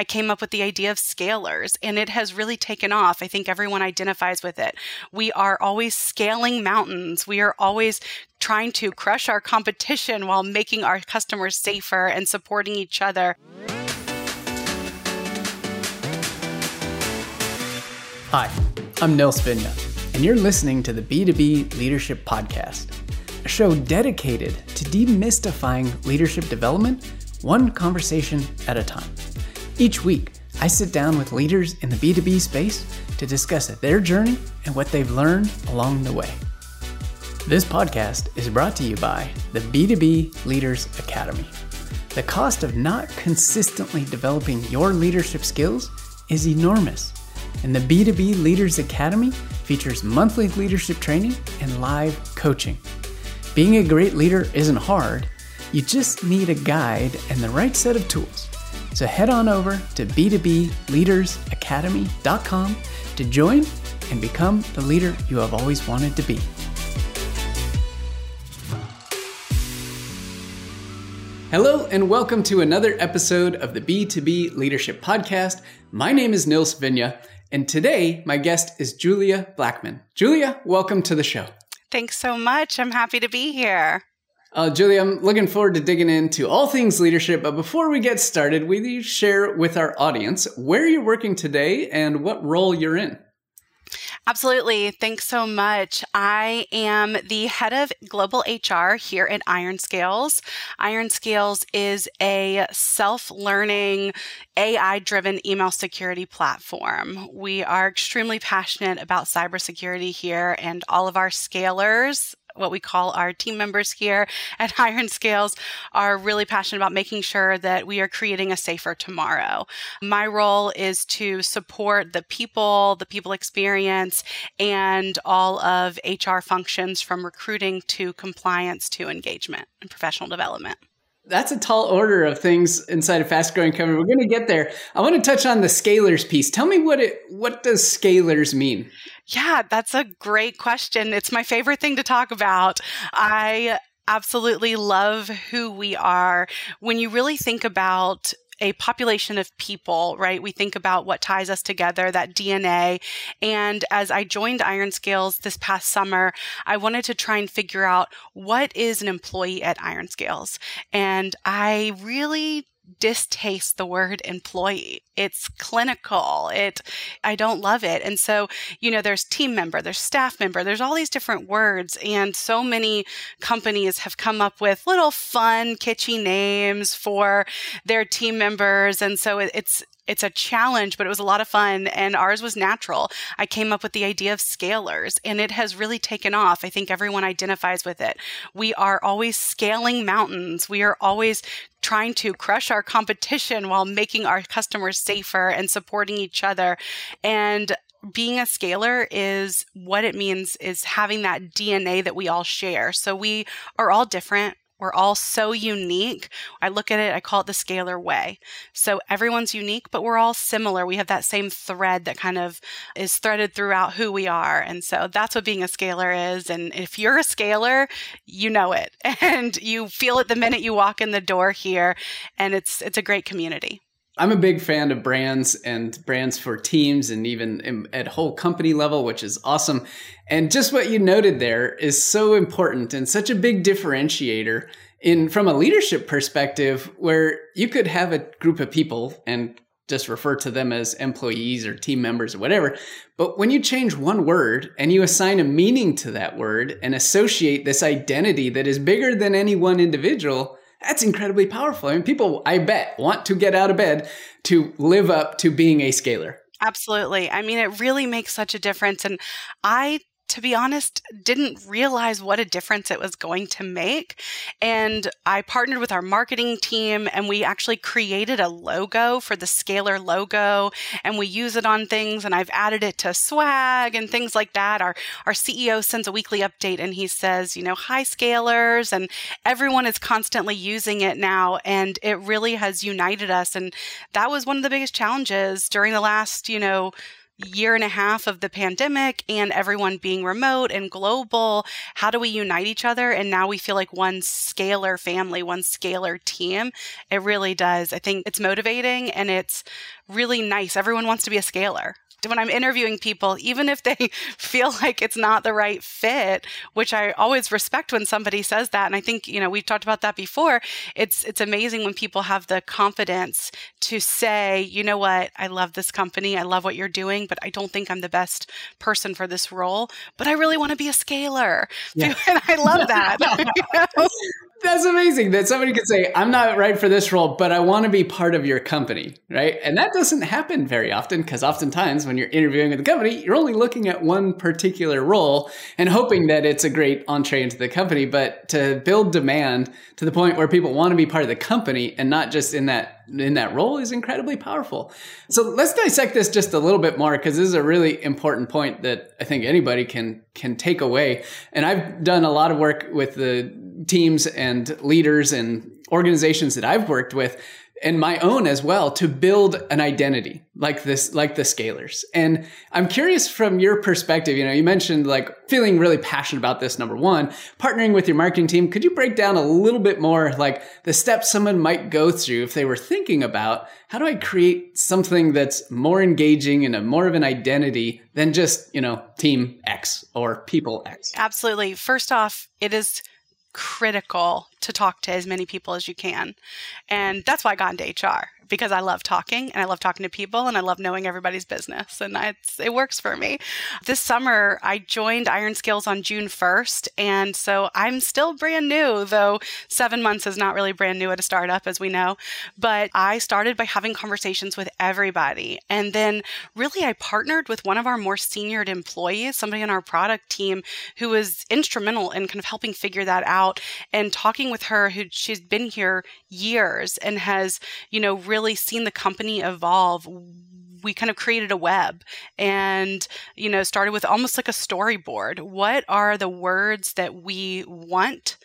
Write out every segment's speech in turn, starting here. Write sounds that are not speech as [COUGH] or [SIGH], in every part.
I came up with the idea of scalers and it has really taken off. I think everyone identifies with it. We are always scaling mountains. We are always trying to crush our competition while making our customers safer and supporting each other. Hi, I'm Nils Vinje, and you're listening to the B2B Leadership Podcast, a show dedicated to demystifying leadership development one conversation at a time. Each week, I sit down with leaders in the B2B space to discuss their journey and what they've learned along the way. This podcast is brought to you by the B2B Leaders Academy. The cost of not consistently developing your leadership skills is enormous and the B2B Leaders Academy features monthly leadership training and live coaching. Being a great leader isn't hard, you just need a guide and the right set of tools. So head on over to b2bleadersacademy.com to join and become the leader you have always wanted to be. Hello, and welcome to another episode of the B2B Leadership Podcast. My name is Nils Vinje, and today, my guest is Julia Blackman. Julia, welcome to the show. Thanks so much. I'm happy to be here. Uh, Julia, I'm looking forward to digging into all things leadership. But before we get started, will you share with our audience where you're working today and what role you're in? Absolutely. Thanks so much. I am the head of global HR here at Ironscales. Iron Scales is a self learning, AI driven email security platform. We are extremely passionate about cybersecurity here, and all of our scalers what we call our team members here [LAUGHS] at Ironscales are really passionate about making sure that we are creating a safer tomorrow. My role is to support the people, the people experience, and all of HR functions from recruiting to compliance to engagement and professional development that's a tall order of things inside a fast growing company. We're going to get there. I want to touch on the scalers piece. Tell me what it what does scalers mean? Yeah, that's a great question. It's my favorite thing to talk about. I absolutely love who we are. When you really think about a population of people, right? We think about what ties us together, that DNA. And as I joined Ironscales this past summer, I wanted to try and figure out what is an employee at Ironscales. And I really distaste the word employee. It's clinical. It I don't love it. And so, you know, there's team member, there's staff member, there's all these different words and so many companies have come up with little fun kitschy names for their team members and so it, it's it's a challenge, but it was a lot of fun. And ours was natural. I came up with the idea of scalers, and it has really taken off. I think everyone identifies with it. We are always scaling mountains. We are always trying to crush our competition while making our customers safer and supporting each other. And being a scaler is what it means is having that DNA that we all share. So we are all different. We're all so unique. I look at it, I call it the scaler way. So everyone's unique, but we're all similar. We have that same thread that kind of is threaded throughout who we are. And so that's what being a scaler is. And if you're a scaler, you know it [LAUGHS] and you feel it the minute you walk in the door here. And it's it's a great community. I'm a big fan of brands and brands for teams and even at whole company level, which is awesome. And just what you noted there is so important and such a big differentiator in from a leadership perspective where you could have a group of people and just refer to them as employees or team members or whatever. But when you change one word and you assign a meaning to that word and associate this identity that is bigger than any one individual, that's incredibly powerful. I mean, people, I bet, want to get out of bed to live up to being a scaler. Absolutely. I mean, it really makes such a difference. And I to be honest, didn't realize what a difference it was going to make. And I partnered with our marketing team and we actually created a logo for the Scaler logo and we use it on things and I've added it to swag and things like that. Our our CEO sends a weekly update and he says, you know, hi scalers and everyone is constantly using it now and it really has united us and that was one of the biggest challenges during the last, you know, year and a half of the pandemic and everyone being remote and global, how do we unite each other? And now we feel like one scaler family, one scaler team. It really does. I think it's motivating and it's really nice. Everyone wants to be a scaler when I'm interviewing people, even if they [LAUGHS] feel like it's not the right fit, which I always respect when somebody says that. And I think, you know, we've talked about that before. It's, it's amazing when people have the confidence to say, you know what, I love this company. I love what you're doing, but I don't think I'm the best person for this role, but I really want to be a scaler. Yeah. [LAUGHS] and I love [LAUGHS] that. you know? That's amazing that somebody could say, I'm not right for this role, but I want to be part of your company, right? And that doesn't happen very often because oftentimes when you're interviewing with a company, you're only looking at one particular role and hoping that it's a great entree into the company. But to build demand to the point where people want to be part of the company and not just in that in that role is incredibly powerful. So let's dissect this just a little bit more because this is a really important point that I think anybody can can take away. And I've done a lot of work with the teams and leaders and organizations that I've worked with and my own as well to build an identity like this like the scalers. And i'm curious from your perspective you know you mentioned like feeling really passionate about this number one partnering with your marketing team. Could you break down a little bit more like the steps someone might go through if they were thinking about how do i create something that's more engaging and a more of an identity than just you know team x or people x? Absolutely. First off it is critical to talk to as many people as you can. And that's why I got into HR because I love talking and I love talking to people and I love knowing everybody's business and it works for me. This summer, I joined Ironscales on June 1st. And so I'm still brand new, though seven months is not really brand new at a startup, as we know. But I started by having conversations with everybody. And then really, I partnered with one of our more senior employees, somebody on our product team who was instrumental in kind of helping figure that out and talking with her who she's been here years and has, you know, really really seen the company evolve we kind of created a web and you know started with almost like a storyboard. What are the words that we want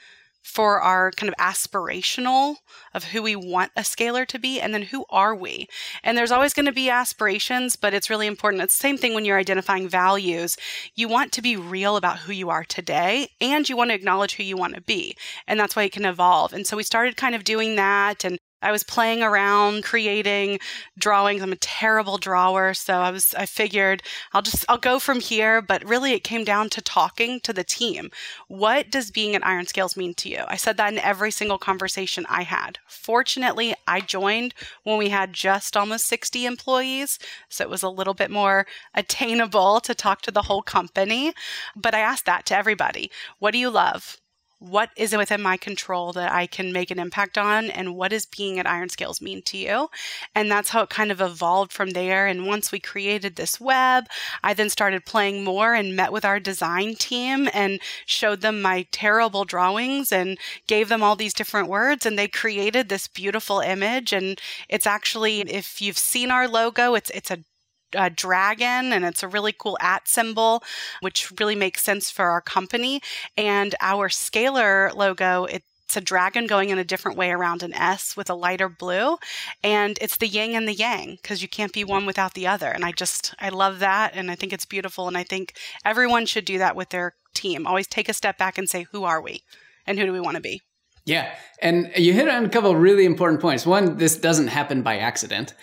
for our kind of aspirational of who we want a scaler to be and then who are we? And there's always going to be aspirations but it's really important. It's the same thing when you're identifying values. You want to be real about who you are today and you want to acknowledge who you want to be and that's why it can evolve. And so we started kind of doing that and I was playing around creating drawings. I'm a terrible drawer, so I was I figured I'll just I'll go from here, but really it came down to talking to the team. What does being at Ironscales mean to you? I said that in every single conversation I had. Fortunately, I joined when we had just almost 60 employees, so it was a little bit more attainable to talk to the whole company, but I asked that to everybody. What do you love? What is it within my control that I can make an impact on and what does being at Ironscales mean to you? And that's how it kind of evolved from there. And once we created this web, I then started playing more and met with our design team and showed them my terrible drawings and gave them all these different words and they created this beautiful image and it's actually if you've seen our logo, it's it's a a dragon and it's a really cool at symbol, which really makes sense for our company. And our scaler logo, it it's a dragon going in a different way around an S with a lighter blue. And it's the yin and the yang because you can't be one without the other. And I just, I love that. And I think it's beautiful. And I think everyone should do that with their team. Always take a step back and say, who are we? And who do we want to be? Yeah. And you hit on a couple really important points. One, this doesn't happen by accident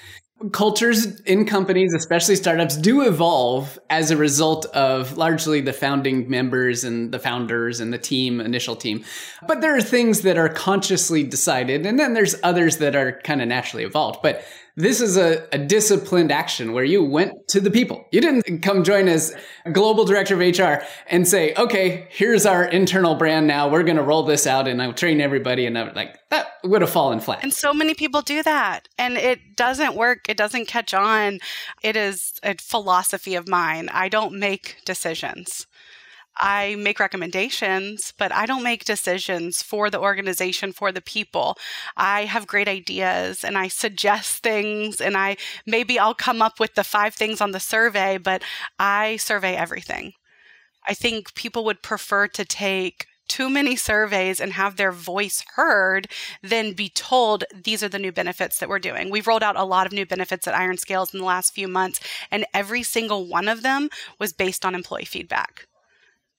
cultures in companies, especially startups, do evolve as a result of largely the founding members and the founders and the team, initial team. But there are things that are consciously decided, and then there's others that are kind of naturally evolved. But this is a, a, disciplined action where you went to the people. You didn't come join as global director of HR and say, okay, here's our internal brand now. We're going to roll this out and I'll train everybody. And I'm like, that would have fallen flat. And so many people do that and it doesn't work. It doesn't catch on. It is a philosophy of mine. I don't make decisions. I make recommendations, but I don't make decisions for the organization, for the people. I have great ideas and I suggest things and I maybe I'll come up with the five things on the survey, but I survey everything. I think people would prefer to take too many surveys and have their voice heard than be told these are the new benefits that we're doing. We've rolled out a lot of new benefits at Ironscales in the last few months, and every single one of them was based on employee feedback.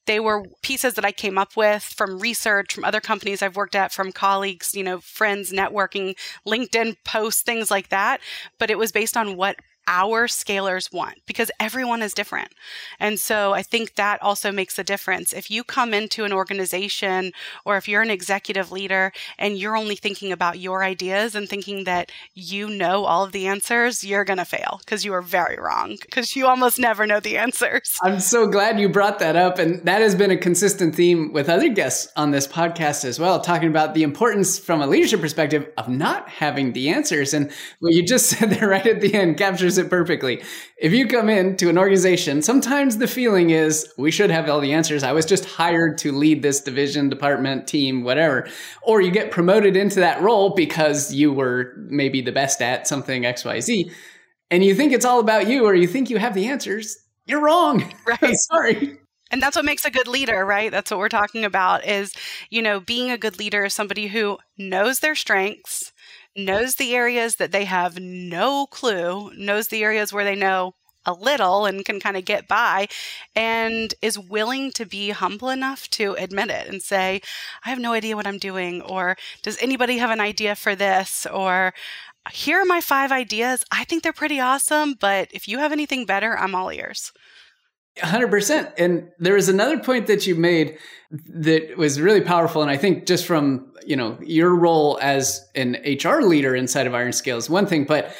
They were pieces that I came up with from research, from other companies I've worked at, from colleagues, you know, friends, networking, LinkedIn posts, things like that. But it was based on what our scalers want because everyone is different. And so I think that also makes a difference. If you come into an organization or if you're an executive leader and you're only thinking about your ideas and thinking that you know all of the answers, you're going to fail because you are very wrong because you almost never know the answers. [LAUGHS] I'm so glad you brought that up. And that has been a consistent theme with other guests on this podcast as well, talking about the importance from a leadership perspective of not having the answers. And what you just [LAUGHS] said there right at the end captures it perfectly. If you come into an organization, sometimes the feeling is we should have all the answers. I was just hired to lead this division, department, team, whatever. Or you get promoted into that role because you were maybe the best at something XYZ. And you think it's all about you or you think you have the answers. You're wrong. [LAUGHS] Right. Sorry. And that's what makes a good leader, right? That's what we're talking about is, you know, being a good leader is somebody who knows their strengths, knows the areas that they have no clue, knows the areas where they know a little and can kind of get by and is willing to be humble enough to admit it and say, I have no idea what I'm doing, or does anybody have an idea for this? Or here are my five ideas. I think they're pretty awesome, but if you have anything better, I'm all ears. 100%. And there was another point that you made that was really powerful. And I think just from, you know, your role as an HR leader inside of Iron Scale is one thing, but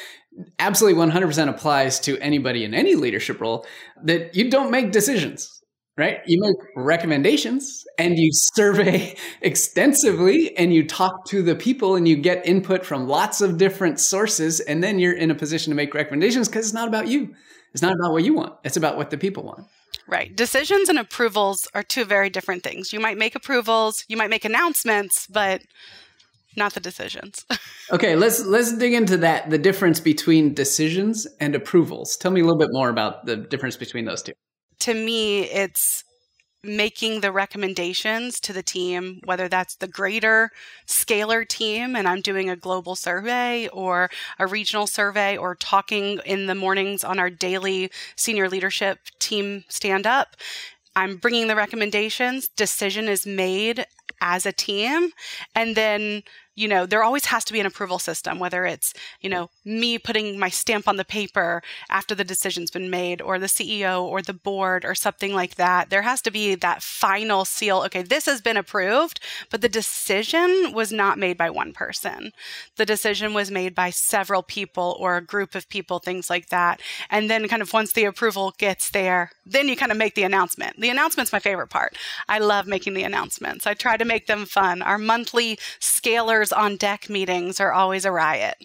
absolutely 100% applies to anybody in any leadership role that you don't make decisions, right? You make recommendations and you survey [LAUGHS] extensively and you talk to the people and you get input from lots of different sources. And then you're in a position to make recommendations because it's not about you. It's not about what you want, it's about what the people want. Right. Decisions and approvals are two very different things. You might make approvals, you might make announcements, but not the decisions. [LAUGHS] okay, let's let's dig into that, the difference between decisions and approvals. Tell me a little bit more about the difference between those two. To me, it's making the recommendations to the team, whether that's the greater scaler team and I'm doing a global survey or a regional survey or talking in the mornings on our daily senior leadership team stand up. I'm bringing the recommendations, decision is made as a team, and then you know, there always has to be an approval system, whether it's, you know, me putting my stamp on the paper after the decision's been made, or the CEO or the board or something like that. There has to be that final seal. Okay, this has been approved, but the decision was not made by one person. The decision was made by several people or a group of people, things like that. And then, kind of, once the approval gets there, then you kind of make the announcement. The announcement's my favorite part. I love making the announcements. I try to make them fun. Our monthly on deck meetings are always a riot.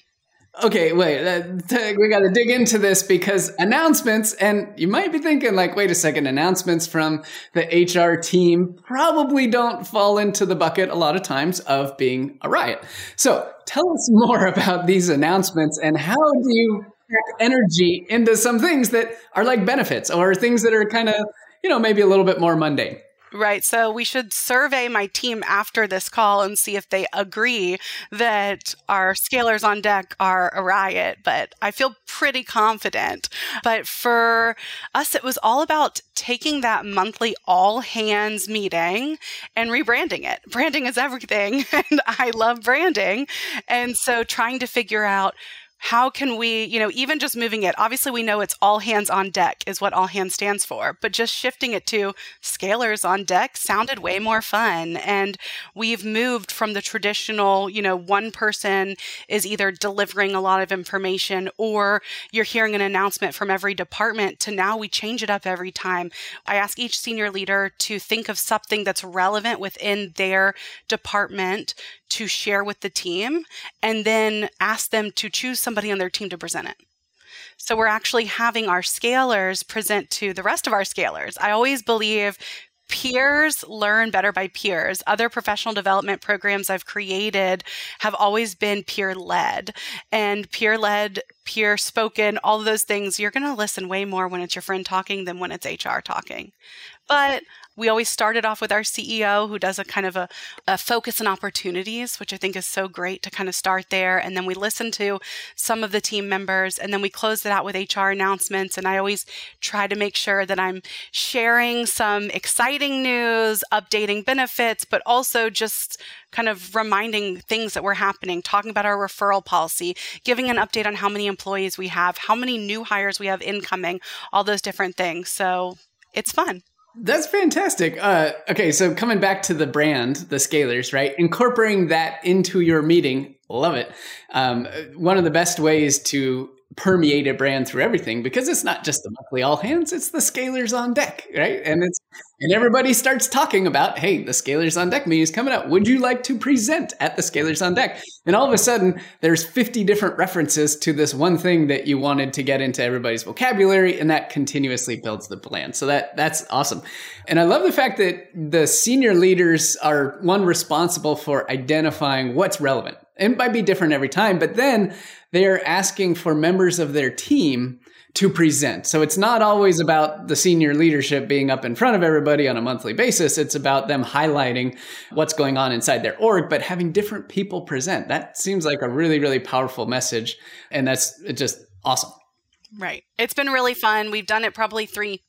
Okay, wait. Uh, we got to dig into this because announcements, and you might be thinking, like, wait a second, announcements from the HR team probably don't fall into the bucket a lot of times of being a riot. So tell us more about these announcements and how do you pack energy into some things that are like benefits or things that are kind of, you know, maybe a little bit more mundane? Right. So we should survey my team after this call and see if they agree that our scalers on deck are a riot. But I feel pretty confident. But for us, it was all about taking that monthly all hands meeting and rebranding it. Branding is everything. [LAUGHS] And I love branding. And so trying to figure out how can we, you know, even just moving it, obviously we know it's all hands on deck is what all hands stands for, but just shifting it to scalers on deck sounded way more fun. And we've moved from the traditional, you know, one person is either delivering a lot of information or you're hearing an announcement from every department to now we change it up every time. I ask each senior leader to think of something that's relevant within their department to share with the team and then ask them to choose somebody on their team to present it. So we're actually having our scalers present to the rest of our scalers. I always believe peers learn better by peers. Other professional development programs I've created have always been peer led and peer led, peer spoken, all of those things. You're going to listen way more when it's your friend talking than when it's HR talking. But we always started off with our CEO who does a kind of a, a focus on opportunities, which I think is so great to kind of start there. And then we listen to some of the team members and then we close it out with HR announcements. And I always try to make sure that I'm sharing some exciting news, updating benefits, but also just kind of reminding things that were happening, talking about our referral policy, giving an update on how many employees we have, how many new hires we have incoming, all those different things. So it's fun. That's fantastic. Uh, okay, so coming back to the brand, the Scalers, right? Incorporating that into your meeting, love it. Um, one of the best ways to permeate a brand through everything because it's not just the monthly all hands it's the scalers on deck right? And it's and everybody starts talking about hey the scalers on deck meeting is coming up. Would you like to present at the scalers on deck? And all of a sudden there's 50 different references to this one thing that you wanted to get into everybody's vocabulary and that continuously builds the plan so that that's awesome. And i love the fact that the senior leaders are one responsible for identifying what's relevant it might be different every time, but then they're asking for members of their team to present. So it's not always about the senior leadership being up in front of everybody on a monthly basis. It's about them highlighting what's going on inside their org, but having different people present. That seems like a really, really powerful message. And that's just awesome. Right. It's been really fun. We've done it probably three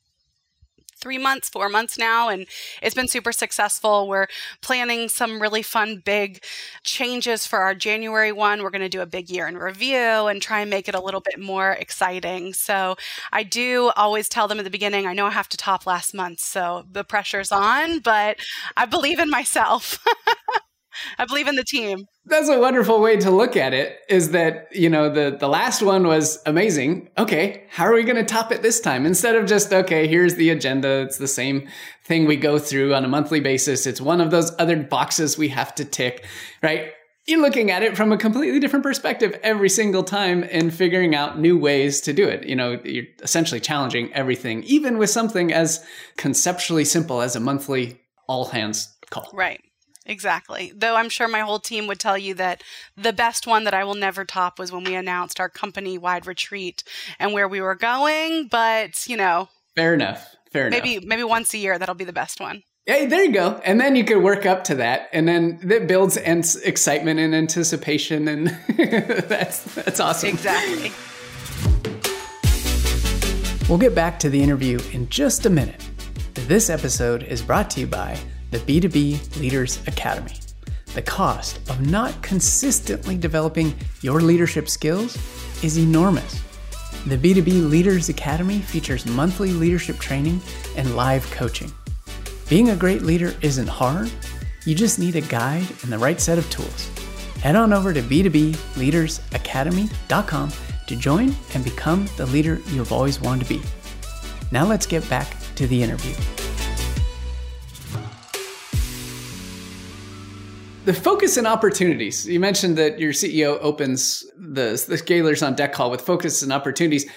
three months, four months now, and it's been super successful. We're planning some really fun, big changes for our January one. We're going to do a big year in review and try and make it a little bit more exciting. So I do always tell them at the beginning, I know I have to top last month, so the pressure's on, but I believe in myself. [LAUGHS] [LAUGHS] I believe in the team. That's a wonderful way to look at it is that, you know, the, the last one was amazing. Okay. How are we going to top it this time? Instead of just, okay, here's the agenda. It's the same thing we go through on a monthly basis. It's one of those other boxes we have to tick, right? You're looking at it from a completely different perspective every single time and figuring out new ways to do it. You know, you're essentially challenging everything, even with something as conceptually simple as a monthly all hands call. Right. Exactly. Though I'm sure my whole team would tell you that the best one that I will never top was when we announced our company wide retreat and where we were going. But, you know, fair enough. Fair maybe, enough. Maybe maybe once a year, that'll be the best one. Hey, there you go. And then you could work up to that. And then that builds excitement and anticipation. And [LAUGHS] that's, that's awesome. Exactly. We'll get back to the interview in just a minute. This episode is brought to you by the B2B Leaders Academy. The cost of not consistently developing your leadership skills is enormous. The B2B Leaders Academy features monthly leadership training and live coaching. Being a great leader isn't hard, you just need a guide and the right set of tools. Head on over to b2bleadersacademy.com to join and become the leader you've always wanted to be. Now let's get back to the interview. The focus and opportunities. You mentioned that your CEO opens the the scalers on deck call with focus and opportunities.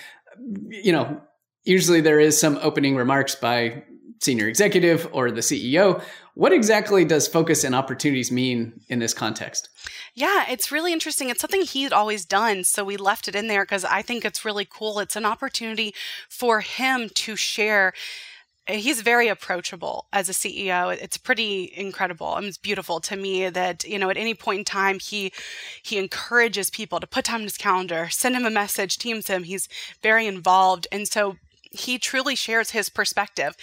You know, usually there is some opening remarks by senior executive or the CEO. What exactly does focus and opportunities mean in this context? Yeah, it's really interesting. It's something he'd always done. So we left it in there because I think it's really cool. It's an opportunity for him to share he's very approachable as a CEO. It's pretty incredible. and it's beautiful to me that, you know, at any point in time, he, he encourages people to put time in his calendar, send him a message, teams him. He's very involved. And so he truly shares his perspective.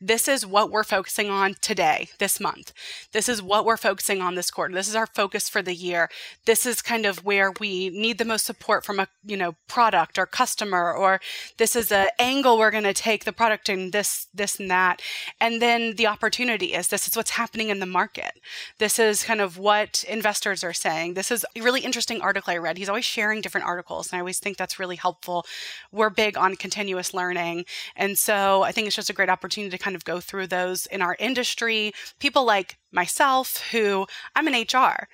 This is what we're focusing on today, this month. This is what we're focusing on this quarter. This is our focus for the year. This is kind of where we need the most support from a, you know, product or customer, or this is an angle we're going to take the product in this, this and that. And then the opportunity is this is what's happening in the market. This is kind of what investors are saying. This is a really interesting article I read. He's always sharing different articles. And I always think that's really helpful. We're big on continuous learning. And so I think it's just a great opportunity to kind of go through those in our industry. People like myself, who I'm in HR.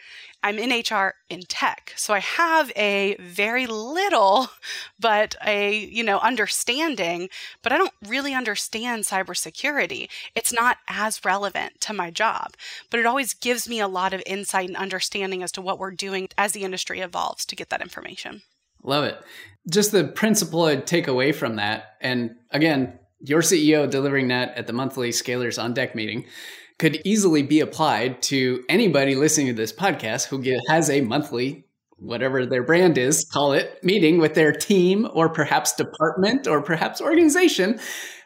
I'm in HR in tech. So I have a very little, [LAUGHS] but a, you know, understanding, but I don't really understand cybersecurity. It's not as relevant to my job, but it always gives me a lot of insight and understanding as to what we're doing as the industry evolves to get that information. Love it. Just the principle I'd take away from that. And again, your CEO delivering that at the monthly Scalers on Deck meeting could easily be applied to anybody listening to this podcast who has a monthly whatever their brand is, call it meeting with their team or perhaps department or perhaps organization,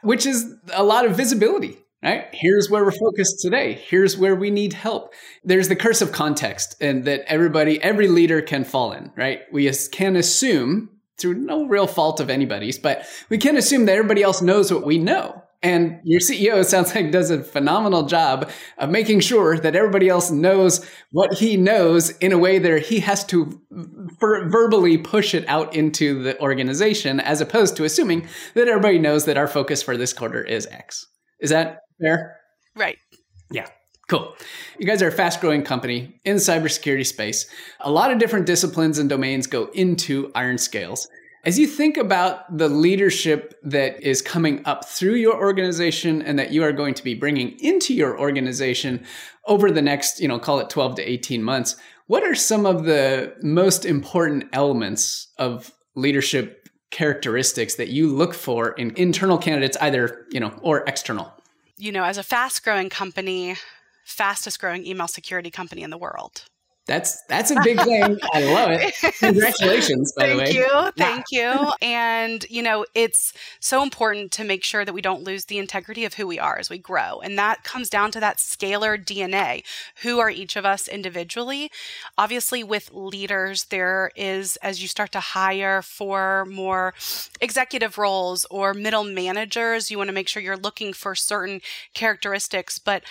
which is a lot of visibility right? Here's where we're focused today. Here's where we need help. There's the curse of context and that everybody, every leader can fall in, right? We can assume through no real fault of anybody's, but we can assume that everybody else knows what we know. And your CEO sounds like does a phenomenal job of making sure that everybody else knows what he knows in a way that he has to ver- verbally push it out into the organization, as opposed to assuming that everybody knows that our focus for this quarter is X. Is that fair? Right. Yeah. Cool. You guys are a fast growing company in the cybersecurity space. A lot of different disciplines and domains go into Ironscales. As you think about the leadership that is coming up through your organization and that you are going to be bringing into your organization over the next, you know, call it 12 to 18 months, what are some of the most important elements of leadership characteristics that you look for in internal candidates either, you know, or external? You know, as a fast growing company, fastest growing email security company in the world. That's that's a big thing. [LAUGHS] I love it. Congratulations, by the way. Thank you. Thank you. And you know, it's so important to make sure that we don't lose the integrity of who we are as we grow. And that comes down to that scaler DNA. Who are each of us individually? Obviously, with leaders, there is as you start to hire for more executive roles or middle managers, you want to make sure you're looking for certain characteristics, but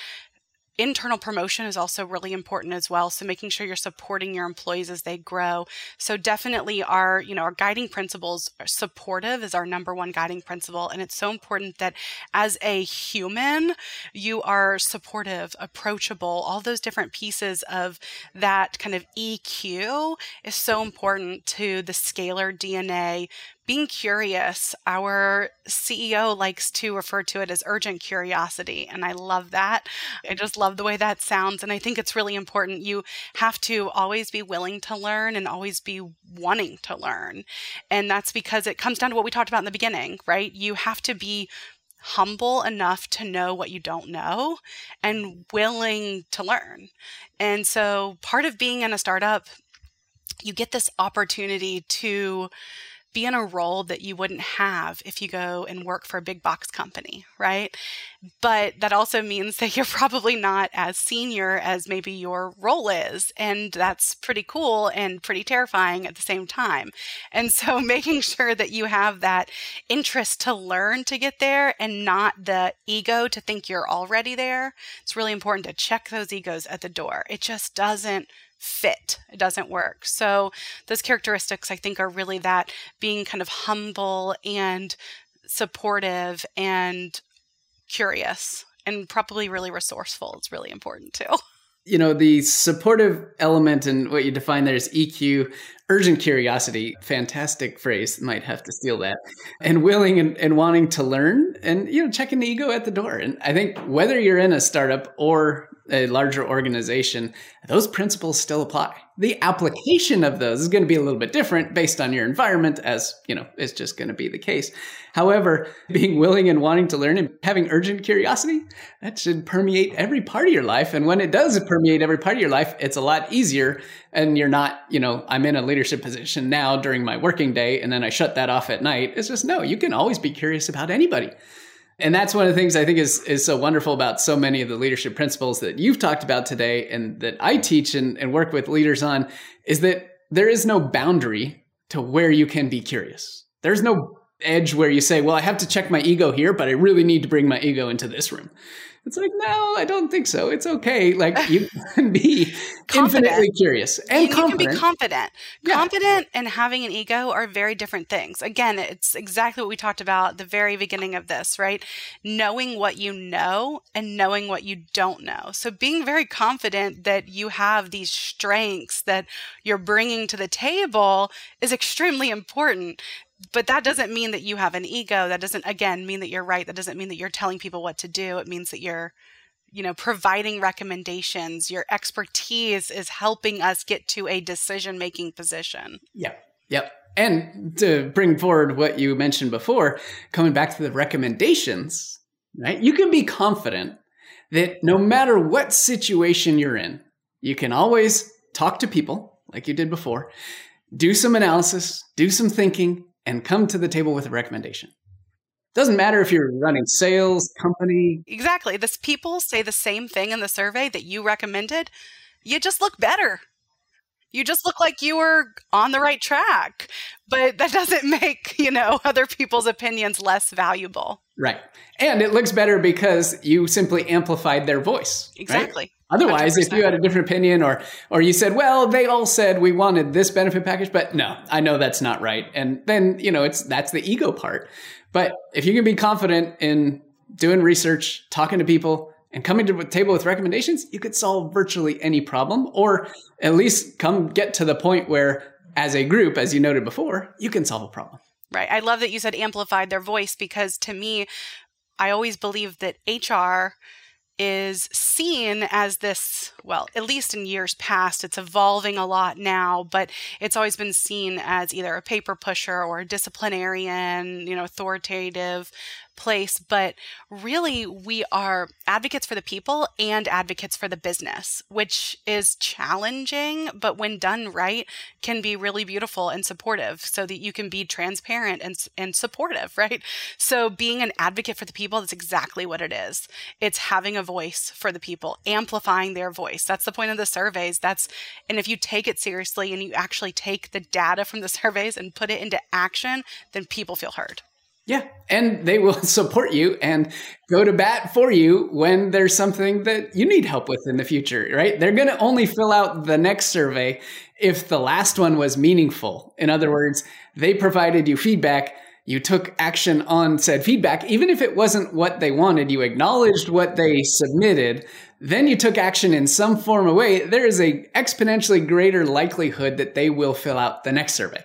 internal promotion is also really important as well so making sure you're supporting your employees as they grow. So definitely our you know our guiding principles are supportive is our number one guiding principle and it's so important that as a human you are supportive approachable. All those different pieces of that kind of eq is so important to the scaler dna being curious. Our CEO likes to refer to it as urgent curiosity. And I love that. I just love the way that sounds. And I think it's really important. You have to always be willing to learn and always be wanting to learn. And that's because it comes down to what we talked about in the beginning, right? You have to be humble enough to know what you don't know and willing to learn. And so part of being in a startup, you get this opportunity to be in a role that you wouldn't have if you go and work for a big box company, right? But that also means that you're [LAUGHS] probably not as senior as maybe your role is. And that's pretty cool and pretty terrifying at the same time. And so [LAUGHS] making sure that you have that interest to learn to get there and not the ego to think you're already there, it's really important to check those egos at the door. It just doesn't fit. It doesn't work. So those characteristics I think are really that being kind of humble and supportive and curious and probably really resourceful It's really important too. [LAUGHS] You know, the supportive element and what you define there is EQ, urgent curiosity, fantastic phrase, might have to steal that, and willing and, and wanting to learn and, you know, checking the ego at the door. And I think whether you're in a startup or a larger organization, those principles still apply. The application of those is going to be a little bit different based on your environment, as you know, it's just going to be the case. However, being willing and wanting to learn and having urgent curiosity, that should permeate every part of your life. And when it does permeate every part of your life, it's a lot easier. And you're not, you know, I'm in a leadership position now during my working day, and then I shut that off at night. It's just no, you can always be curious about anybody. And that's one of the things I think is is so wonderful about so many of the leadership principles that you've talked about today and that I teach and, and work with leaders on is that there is no boundary to where you can be curious. There's no edge where you say, well, I have to check my ego here, but I really need to bring my ego into this room. It's like, no, I don't think so. It's okay. Like you can be [LAUGHS] infinitely curious and you, confident. You can be confident. Yeah. Confident and having an ego are very different things. Again, it's exactly what we talked about at the very beginning of this, right? Knowing what you know and knowing what you don't know. So being very confident that you have these strengths that you're bringing to the table is extremely important but that doesn't mean that you have an ego. That doesn't again mean that you're right. That doesn't mean that you're telling people what to do. It means that you're you know providing recommendations. Your expertise is helping us get to a decision making position. Yep yep. And to bring forward what you mentioned before, coming back to the recommendations, right? You can be confident that no matter what situation you're in, you can always talk to people like you did before, do some analysis, do some thinking, and come to the table with a recommendation. Doesn't matter if you're running sales, company. Exactly. This people say the same thing in the survey that you recommended. You just look better. You just look like you were on the right track. But that doesn't [LAUGHS] make, you know, other people's opinions less valuable. Right. And it looks better because you simply amplified their voice. Exactly. Right? Otherwise, 100%. if you had a different opinion or or you said, "Well, they all said we wanted this benefit package, but no, I know that's not right." And then, you know, it's that's the ego part. But if you can be confident in doing research, talking to people, and coming to the table with recommendations, you could solve virtually any problem or at least come get to the point where as a group, as you noted before, you can solve a problem. Right. I love that you said amplified their voice because to me, I always believe that HR is seen as this, well, at least in years past, it's evolving a lot now, but it's always been seen as either a paper pusher or a disciplinarian, you know, authoritative place, but really we are advocates for the people and advocates for the business, which is challenging, but when done right, can be really beautiful and supportive so that you can be transparent and, and supportive, [LAUGHS] right? So being an advocate for the people, that's exactly what it is. It's having a voice for the people, amplifying their voice. That's the point of the surveys. That's, and if you take it seriously and you actually take the data from the [LAUGHS] surveys and put it into action, then people feel heard. Yeah. And they will [LAUGHS] support you and go to bat for you when there's something that you need help with in the future, right? They're going to only fill out the next survey if the last one was meaningful. In other words, they provided you feedback. You took action on said feedback, even if it wasn't what they wanted, you acknowledged what they submitted, then you took action in some form of way. There is a exponentially greater likelihood that they will fill out the next survey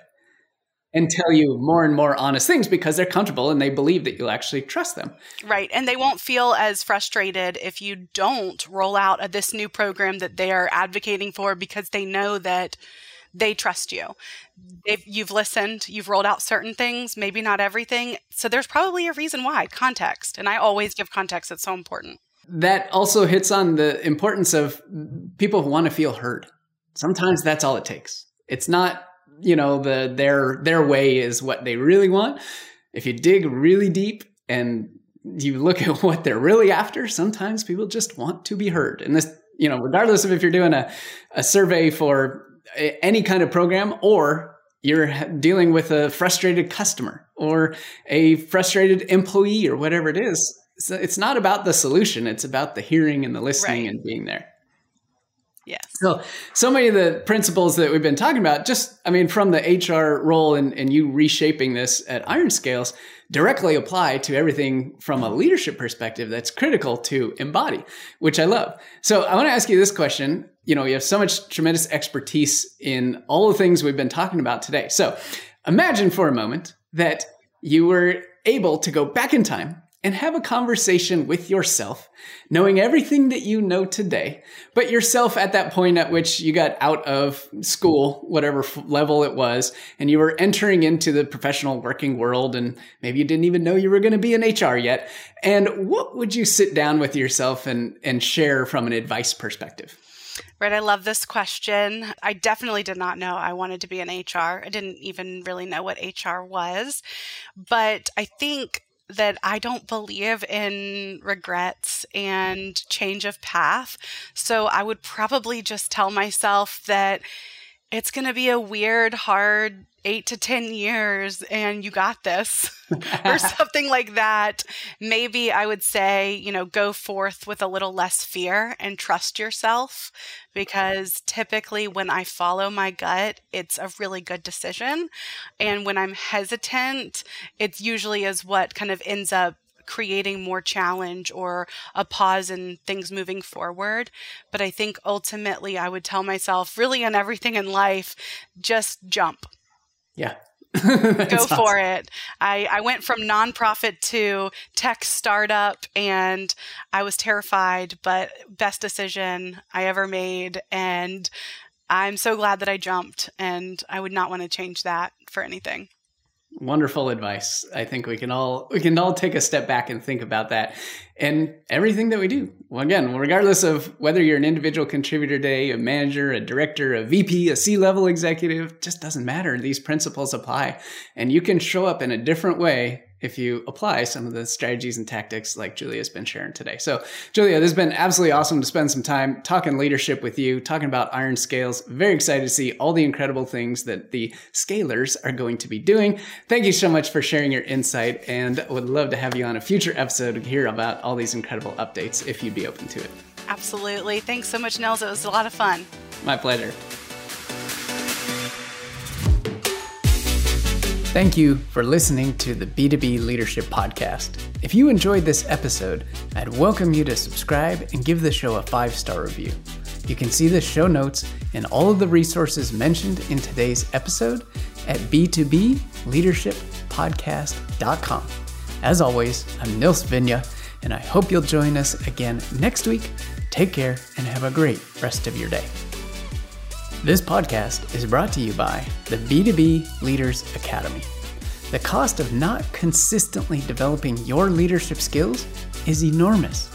and tell you more and more honest things because they're comfortable and they believe that you'll actually trust them. Right. And they won't feel as frustrated if you don't roll out a, this new program that they are advocating for because they know that they trust you. If you've listened, you've rolled out certain things, maybe not everything. So there's probably a reason why context. And I always give context, it's so important. That also hits on the importance of people who want to feel heard. Sometimes that's all it takes. It's not you know the their their way is what they really want. If you dig really deep and you look at [LAUGHS] what they're really after sometimes people just want to be heard. And this you know regardless of if you're doing a, a survey for any kind of program or you're dealing with a frustrated customer or a frustrated employee or whatever it is so it's not about the solution. It's about the hearing and the listening right. and being there Yes. So, so many of the principles that we've been talking about, just, I mean, from the HR role and, and you reshaping this at Ironscales, directly apply to everything from a leadership perspective that's critical to embody, which I love. So, I want to ask you this question. You know, you have so much tremendous expertise in all the things we've been talking about today. So, imagine for a moment that you were able to go back in time and have a conversation with yourself, knowing everything that you know today, but yourself at that point at which you got out of school, whatever level it was, and you were entering into the professional working world, and maybe you didn't even know you were going to be in HR yet. And what would you sit down with yourself and, and share from an advice perspective? Right. I love this question. I definitely did not know I wanted to be in HR. I didn't even really know what HR was. But I think that I don't believe in regrets and change of path. So I would probably just tell myself that it's going to be a weird, hard eight to 10 years and you got this [LAUGHS] or [LAUGHS] something like that. Maybe I would say, you know, go forth with a little less fear and trust yourself because typically when I follow my gut, it's a really good decision. And when I'm hesitant, it usually is what kind of ends up creating more challenge or a pause in things moving forward. But I think ultimately I would tell myself, really, in everything in life, just jump yeah. [LAUGHS] Go awesome. for it. I, I went from nonprofit to tech startup and I was terrified, but best decision I ever made. And I'm so glad that I jumped, and I would not want to change that for anything. Wonderful advice. I think we can all we can all take a step back and think about that and everything that we do. Well, again, regardless of whether you're an individual contributor today, a manager, a director, a VP, a C-level executive, just doesn't matter. These principles apply, and you can show up in a different way if you apply some of the strategies and tactics like Julia's been sharing today. So, Julia, this has been absolutely awesome to spend some time talking leadership with you, talking about Ironscales. Very excited to see all the incredible things that the scalers are going to be doing. Thank you so much for sharing your insight and would love to have you on a future episode to hear about all these incredible updates if you'd be open to it. Absolutely. Thanks so much, Nels. It was a lot of fun. My pleasure. Thank you for listening to the B2B Leadership Podcast. If you enjoyed this episode, I'd welcome you to subscribe and give the show a five star review. You can see the show notes and all of the resources mentioned in today's episode at b2bleadershippodcast.com. As always, I'm Nils Vinje, and I hope you'll join us again next week. Take care and have a great rest of your day. This podcast is brought to you by the B2B Leaders Academy. The cost of not consistently developing your leadership skills is enormous,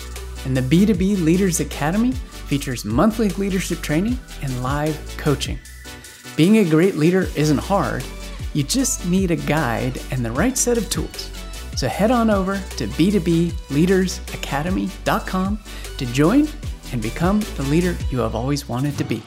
and the B2B Leaders Academy features monthly leadership training and live coaching. Being a great leader isn't hard, you just need a guide and the right set of tools. So head on over to b2bleadersacademy.com to join and become the leader you have always wanted to be.